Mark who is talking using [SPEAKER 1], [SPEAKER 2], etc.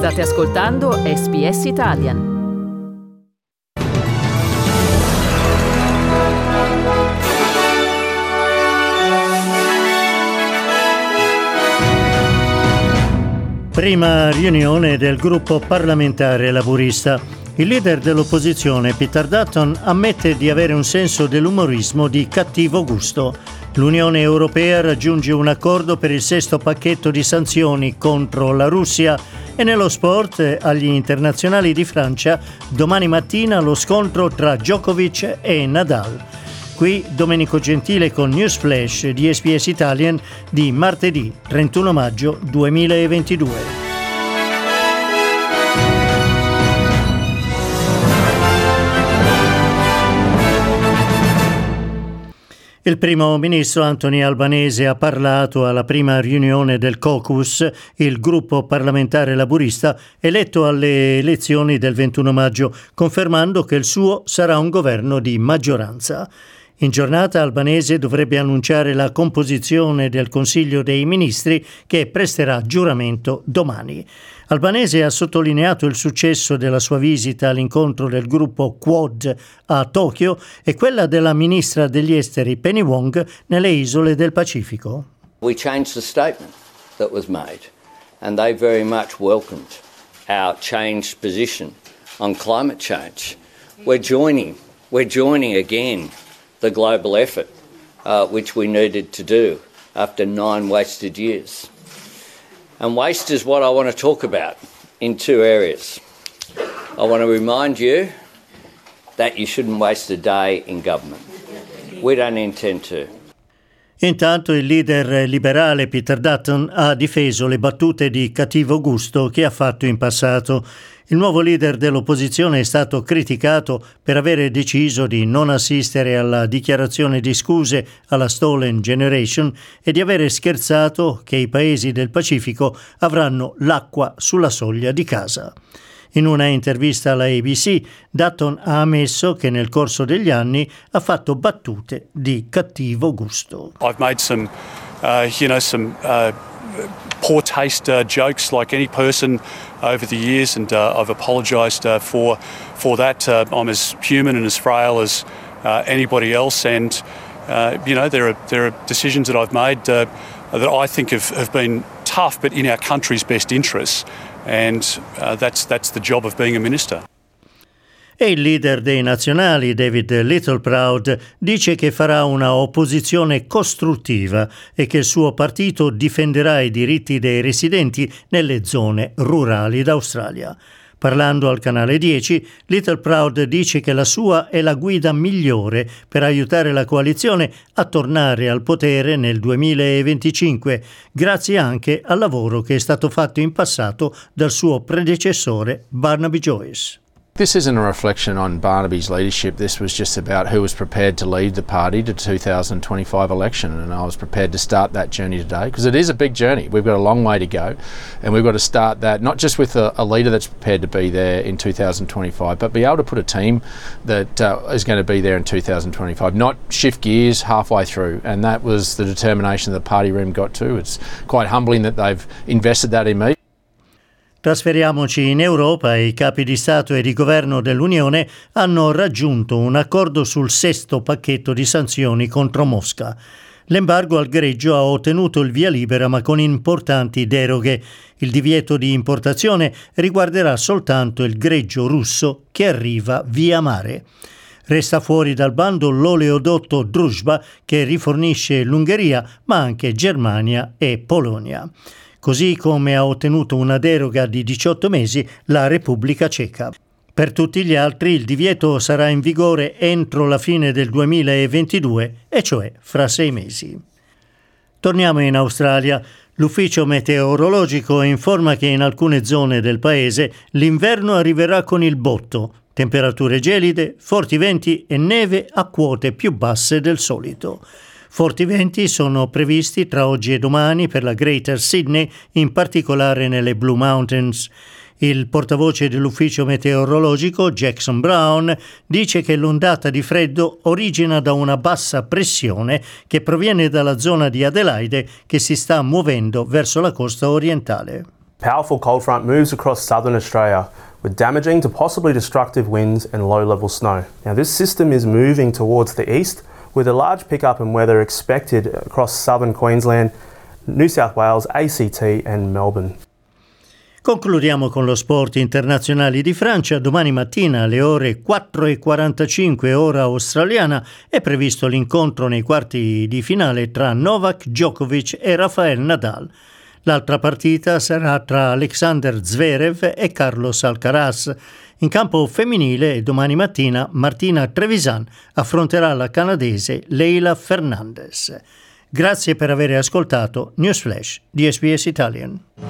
[SPEAKER 1] State ascoltando SBS Italian.
[SPEAKER 2] Prima riunione del gruppo parlamentare laburista. Il leader dell'opposizione, Peter Dutton, ammette di avere un senso dell'umorismo di cattivo gusto. L'Unione Europea raggiunge un accordo per il sesto pacchetto di sanzioni contro la Russia e nello sport agli internazionali di Francia domani mattina lo scontro tra Djokovic e Nadal. Qui Domenico Gentile con News Flash di SPS Italian di martedì 31 maggio 2022. Il primo ministro Anthony Albanese ha parlato alla prima riunione del caucus, il gruppo parlamentare laburista eletto alle elezioni del 21 maggio, confermando che il suo sarà un governo di maggioranza. In giornata Albanese dovrebbe annunciare la composizione del Consiglio dei Ministri che presterà giuramento domani. Albanese ha sottolineato il successo della sua visita all'incontro del gruppo Quad a Tokyo e quella della ministra degli esteri Penny Wong nelle isole del Pacifico.
[SPEAKER 3] We changed the statement that was made and they very much welcomed our changed position on climate change. We're joining, we're joining again the global effort uh, which we needed to do after nine wasted years. And waste is what I want to talk about in two areas. I want to remind you that you shouldn't waste a day in government. We don't intend to.
[SPEAKER 2] Intanto il leader liberale Peter Dutton ha difeso le battute di cattivo gusto che ha fatto in passato. Il nuovo leader dell'opposizione è stato criticato per avere deciso di non assistere alla dichiarazione di scuse alla Stolen Generation e di avere scherzato che i paesi del Pacifico avranno l'acqua sulla soglia di casa. In una intervista alla ABC, Dutton ha ammesso che nel corso degli anni ha fatto battute di cattivo gusto.
[SPEAKER 4] I've made some, uh, you know, some uh, poor taste uh, jokes like any person over the years, and uh, I've apologised uh, for for that. Uh, I'm as human and as frail as anybody else, and you know there are there are decisions that I've made that I think have, have been tough, but in our country's best interests. And uh, that's, that's the job of being a minister.
[SPEAKER 2] E il leader dei nazionali, David Littleproud, dice che farà una opposizione costruttiva e che il suo partito difenderà i diritti dei residenti nelle zone rurali d'Australia. Parlando al canale 10, Little Proud dice che la sua è la guida migliore per aiutare la coalizione a tornare al potere nel 2025, grazie anche al lavoro che è stato fatto in passato dal suo predecessore Barnaby Joyce.
[SPEAKER 5] This isn't a reflection on Barnaby's leadership. This was just about who was prepared to lead the party to 2025 election, and I was prepared to start that journey today because it is a big journey. We've got a long way to go, and we've got to start that not just with a, a leader that's prepared to be there in 2025, but be able to put a team that uh, is going to be there in 2025, not shift gears halfway through. And that was the determination the party room got to. It's quite humbling that they've invested that in me.
[SPEAKER 2] Trasferiamoci in Europa e i capi di Stato e di governo dell'Unione hanno raggiunto un accordo sul sesto pacchetto di sanzioni contro Mosca. L'embargo al greggio ha ottenuto il via libera ma con importanti deroghe. Il divieto di importazione riguarderà soltanto il greggio russo che arriva via mare. Resta fuori dal bando l'oleodotto Druzhba che rifornisce l'Ungheria ma anche Germania e Polonia così come ha ottenuto una deroga di 18 mesi la Repubblica Ceca. Per tutti gli altri il divieto sarà in vigore entro la fine del 2022, e cioè fra sei mesi. Torniamo in Australia. L'ufficio meteorologico informa che in alcune zone del paese l'inverno arriverà con il botto, temperature gelide, forti venti e neve a quote più basse del solito. Forti venti sono previsti tra oggi e domani per la Greater Sydney, in particolare nelle Blue Mountains. Il portavoce dell'ufficio meteorologico Jackson Brown dice che l'ondata di freddo origina da una bassa pressione che proviene dalla zona di Adelaide che si sta muovendo verso la costa orientale.
[SPEAKER 6] Powerful cold front moves across southern Australia with damaging to possibly destructive winds and low level snow. Now, this system is moving towards the east with a large pickup in weather expected across southern Queensland, New South Wales, ACT, and Melbourne.
[SPEAKER 2] Concludiamo con lo sport internazionali di Francia. Domani mattina alle ore 4.45 ora australiana è previsto l'incontro nei quarti di finale tra Novak Djokovic e Rafael Nadal. L'altra partita sarà tra Alexander Zverev e Carlos Alcaraz. In campo femminile domani mattina Martina Trevisan affronterà la canadese Leila Fernandez. Grazie per aver ascoltato News Flash di SBS Italian.